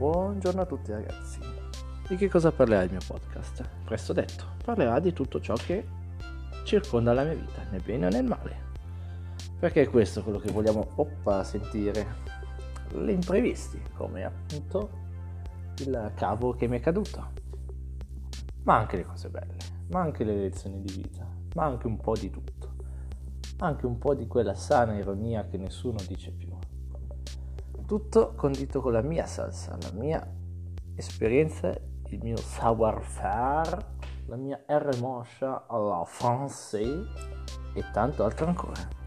Buongiorno a tutti ragazzi. Di che cosa parlerà il mio podcast? Presto detto, parlerà di tutto ciò che circonda la mia vita, nel bene nel male. Perché è questo quello che vogliamo oppa, sentire. Gli imprevisti, come appunto il cavo che mi è caduto. Ma anche le cose belle, ma anche le lezioni di vita, ma anche un po' di tutto. Anche un po' di quella sana ironia che nessuno dice più tutto condito con la mia salsa, la mia esperienza, il mio savoir-faire, la mia R moscia alla français e tanto altro ancora.